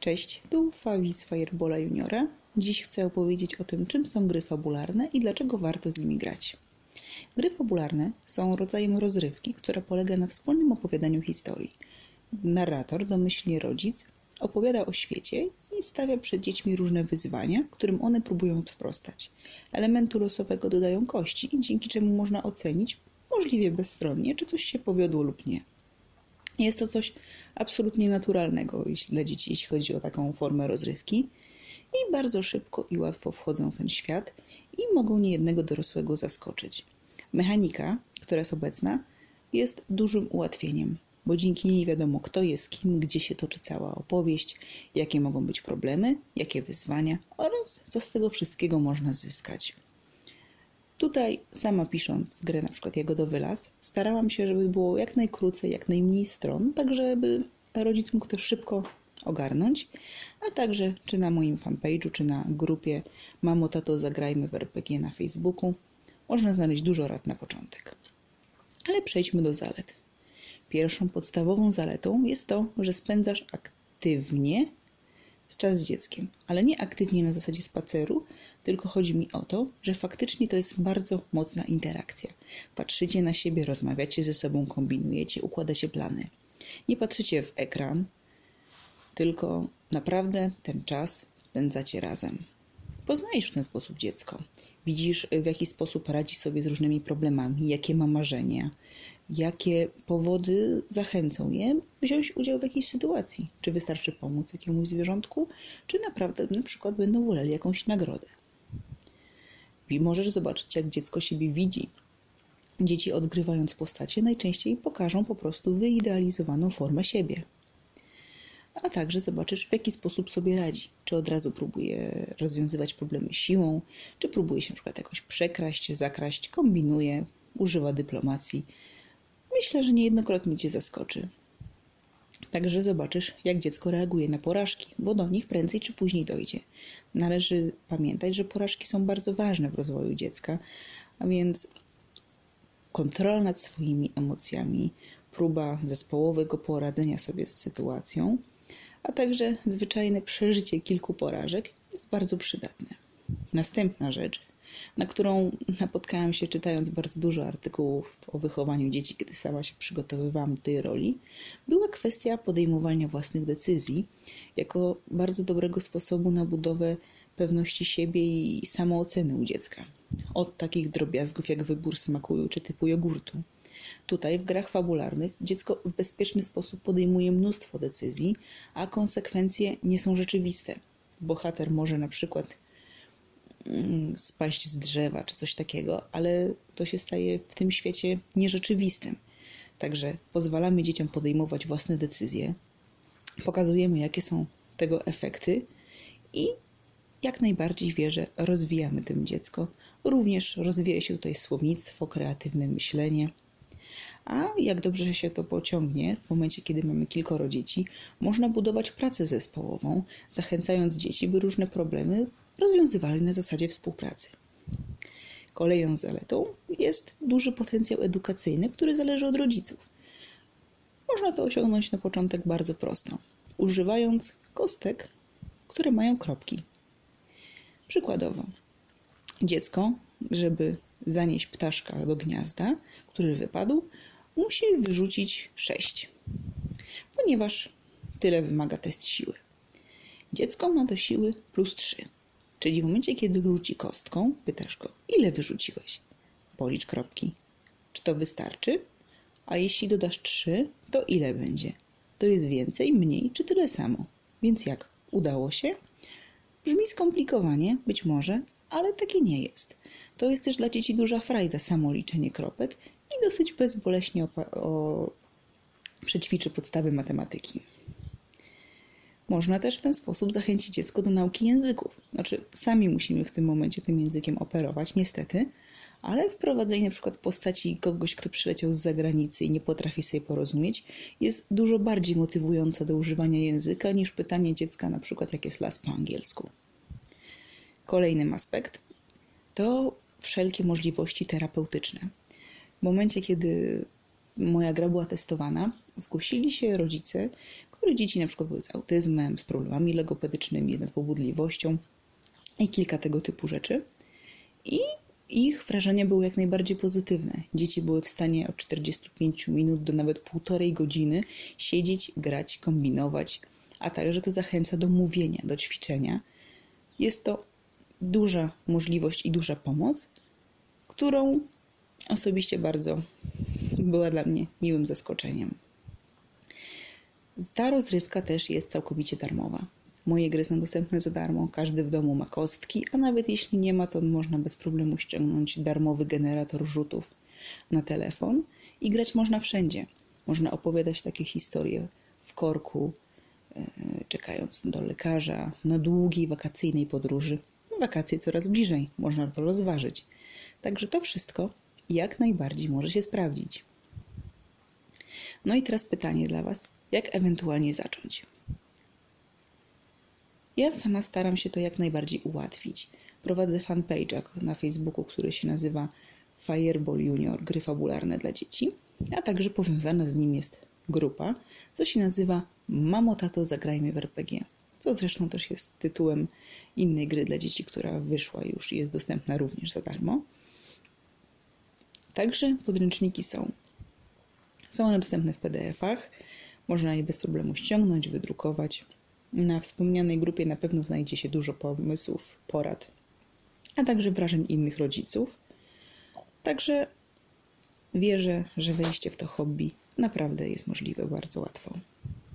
Cześć, tu Fabi Firebola Juniora. Dziś chcę opowiedzieć o tym, czym są gry fabularne i dlaczego warto z nimi grać. Gry fabularne są rodzajem rozrywki, która polega na wspólnym opowiadaniu historii. Narrator, domyślnie rodzic, opowiada o świecie i stawia przed dziećmi różne wyzwania, którym one próbują sprostać. Elementu losowego dodają kości, dzięki czemu można ocenić, możliwie bezstronnie, czy coś się powiodło lub nie. Jest to coś absolutnie naturalnego dla dzieci, jeśli chodzi o taką formę rozrywki. I bardzo szybko i łatwo wchodzą w ten świat i mogą niejednego dorosłego zaskoczyć. Mechanika, która jest obecna, jest dużym ułatwieniem, bo dzięki niej wiadomo, kto jest kim, gdzie się toczy cała opowieść, jakie mogą być problemy, jakie wyzwania oraz co z tego wszystkiego można zyskać. Tutaj sama pisząc grę na przykład Jagodowy Las, starałam się, żeby było jak najkrócej, jak najmniej stron, tak żeby rodzic mógł to szybko ogarnąć, a także czy na moim fanpage'u, czy na grupie Mamo, Tato, Zagrajmy w RPG na Facebooku można znaleźć dużo rad na początek. Ale przejdźmy do zalet. Pierwszą podstawową zaletą jest to, że spędzasz aktywnie czas z dzieckiem, ale nie aktywnie na zasadzie spaceru, tylko chodzi mi o to, że faktycznie to jest bardzo mocna interakcja. Patrzycie na siebie, rozmawiacie ze sobą, kombinujecie, układacie plany. Nie patrzycie w ekran, tylko naprawdę ten czas spędzacie razem. Poznajesz w ten sposób dziecko. Widzisz, w jaki sposób radzi sobie z różnymi problemami, jakie ma marzenia, jakie powody zachęcą je wziąć udział w jakiejś sytuacji. Czy wystarczy pomóc jakiemuś zwierzątku, czy naprawdę na przykład będą woleli jakąś nagrodę. I możesz zobaczyć, jak dziecko siebie widzi. Dzieci odgrywając postacie najczęściej pokażą po prostu wyidealizowaną formę siebie. A także zobaczysz, w jaki sposób sobie radzi. Czy od razu próbuje rozwiązywać problemy siłą, czy próbuje się przykład jakoś przekraść, zakraść, kombinuje, używa dyplomacji Myślę, że niejednokrotnie Cię zaskoczy. Także zobaczysz, jak dziecko reaguje na porażki, bo do nich prędzej czy później dojdzie. Należy pamiętać, że porażki są bardzo ważne w rozwoju dziecka, a więc kontrola nad swoimi emocjami, próba zespołowego poradzenia sobie z sytuacją, a także zwyczajne przeżycie kilku porażek jest bardzo przydatne. Następna rzecz na którą napotkałam się czytając bardzo dużo artykułów o wychowaniu dzieci, kiedy sama się przygotowywałam do tej roli, była kwestia podejmowania własnych decyzji jako bardzo dobrego sposobu na budowę pewności siebie i samooceny u dziecka. Od takich drobiazgów jak wybór smaku czy typu jogurtu. Tutaj w grach fabularnych dziecko w bezpieczny sposób podejmuje mnóstwo decyzji, a konsekwencje nie są rzeczywiste. Bohater może na przykład spaść z drzewa czy coś takiego, ale to się staje w tym świecie nierzeczywistym. Także pozwalamy dzieciom podejmować własne decyzje, pokazujemy, jakie są tego efekty i jak najbardziej wierzę, rozwijamy tym dziecko. Również rozwija się tutaj słownictwo, kreatywne myślenie. A jak dobrze się to pociągnie, w momencie, kiedy mamy kilkoro dzieci, można budować pracę zespołową, zachęcając dzieci, by różne problemy rozwiązywali na zasadzie współpracy. Kolejną zaletą jest duży potencjał edukacyjny, który zależy od rodziców. Można to osiągnąć na początek bardzo prosto, używając kostek, które mają kropki. Przykładowo, dziecko, żeby zanieść ptaszka do gniazda, który wypadł, musi wyrzucić 6, ponieważ tyle wymaga test siły. Dziecko ma do siły plus 3. Czyli w momencie, kiedy rzuci kostką, pytasz go, ile wyrzuciłeś? Policz kropki. Czy to wystarczy? A jeśli dodasz trzy, to ile będzie? To jest więcej, mniej czy tyle samo? Więc jak? Udało się? Brzmi skomplikowanie, być może, ale takie nie jest. To jest też dla dzieci duża frajda samo liczenie kropek i dosyć bezboleśnie o... przećwiczy podstawy matematyki. Można też w ten sposób zachęcić dziecko do nauki języków. Znaczy, sami musimy w tym momencie tym językiem operować, niestety, ale wprowadzenie na przykład postaci kogoś, kto przyleciał z zagranicy i nie potrafi sobie porozumieć, jest dużo bardziej motywujące do używania języka niż pytanie dziecka na przykład, jak jest las po angielsku. Kolejnym aspekt to wszelkie możliwości terapeutyczne. W momencie, kiedy moja gra była testowana, zgłosili się rodzice, których dzieci na przykład były z autyzmem, z problemami logopedycznymi, z nadpobudliwością i kilka tego typu rzeczy. I ich wrażenia były jak najbardziej pozytywne. Dzieci były w stanie od 45 minut do nawet półtorej godziny siedzieć, grać, kombinować, a także to zachęca do mówienia, do ćwiczenia. Jest to duża możliwość i duża pomoc, którą osobiście bardzo była dla mnie miłym zaskoczeniem. Ta rozrywka też jest całkowicie darmowa. Moje gry są dostępne za darmo, każdy w domu ma kostki, a nawet jeśli nie ma, to można bez problemu ściągnąć darmowy generator rzutów na telefon i grać można wszędzie. Można opowiadać takie historie w korku, e, czekając do lekarza, na długiej wakacyjnej podróży. Wakacje coraz bliżej, można to rozważyć. Także to wszystko jak najbardziej może się sprawdzić. No i teraz pytanie dla Was: jak ewentualnie zacząć? Ja sama staram się to jak najbardziej ułatwić. Prowadzę fanpage na Facebooku, który się nazywa Fireball Junior Gry Fabularne dla Dzieci, a także powiązana z nim jest grupa, co się nazywa Mamo, tato, zagrajmy w RPG. Co zresztą też jest tytułem innej gry dla dzieci, która wyszła już i jest dostępna również za darmo. Także podręczniki są. Są one dostępne w PDF-ach. Można je bez problemu ściągnąć, wydrukować. Na wspomnianej grupie na pewno znajdzie się dużo pomysłów, porad, a także wrażeń innych rodziców. Także wierzę, że wejście w to hobby naprawdę jest możliwe bardzo łatwo.